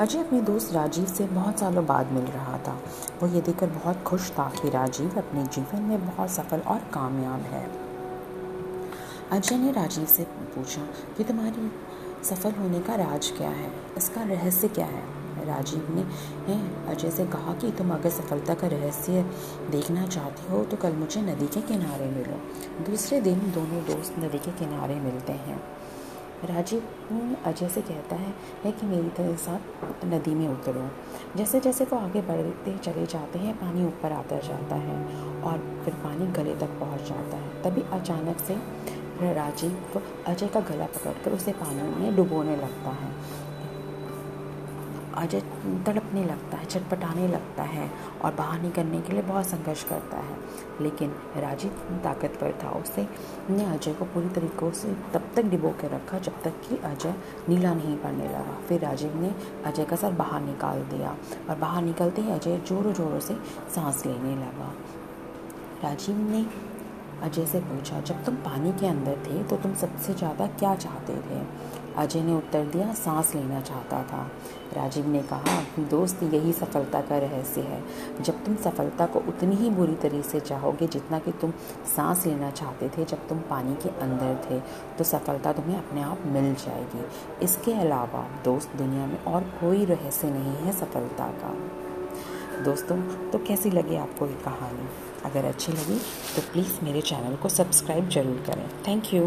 अजय अपने दोस्त राजीव से बहुत सालों बाद मिल रहा था। वो ये देखकर बहुत खुश था कि राजीव अपने जीवन में बहुत सफल और कामयाब है। अजय ने राजीव से पूछा कि तुम्हारी सफल होने का राज क्या है? इसका रहस्य क्या है? राजीव ने अजय से कहा कि तुम अगर सफलता का रहस्य देखना चाहती हो तो कल मुझे नदी के किनारे मिलो। दूसरे दिन दोनों दोस्त नदी के किनारे मिलते हैं। राजीव अजय से कहता है, है कि मेरी तरह साथ नदी में उतरो। जैसे जैसे वो आगे बढ़ते चले जाते हैं पानी ऊपर आता जाता है और फिर पानी गले तक पहुँच जाता है। तभी अचानक से राजीव अजय का गला पकड़कर उसे पानी में डुबोने लगता है। अजय तड़पने लगता है छटपटाने लगता है और बाहर निकलने के लिए बहुत संघर्ष करता है। लेकिन राजीव ताकतवर था उससे ने अजय को पूरी तरीकों से तब तक डिबो के रखा जब तक कि अजय नीला नहीं पड़ने लगा। फिर राजीव ने अजय का सर बाहर निकाल दिया और बाहर निकलते ही अजय ज़ोरों ज़ोरों से सांस लेने लगा। राजीव ने अजय से पूछा, जब तुम पानी के अंदर थे तो तुम सबसे ज़्यादा क्या चाहते थे? अजय ने उत्तर दिया, सांस लेना चाहता था। राजीव ने कहा, दोस्त, यही सफलता का रहस्य है। जब तुम सफलता को उतनी ही बुरी तरीके से चाहोगे जितना कि तुम सांस लेना चाहते थे जब तुम पानी के अंदर थे तो सफलता तुम्हें अपने आप मिल जाएगी। इसके अलावा, दोस्त, दुनिया में और कोई रहस्य नहीं है सफलता का। दोस्तों तो कैसी लगी आपको ये कहानी? अगर अच्छी लगी तो प्लीज़ मेरे चैनल को सब्सक्राइब ज़रूर करें। Thank you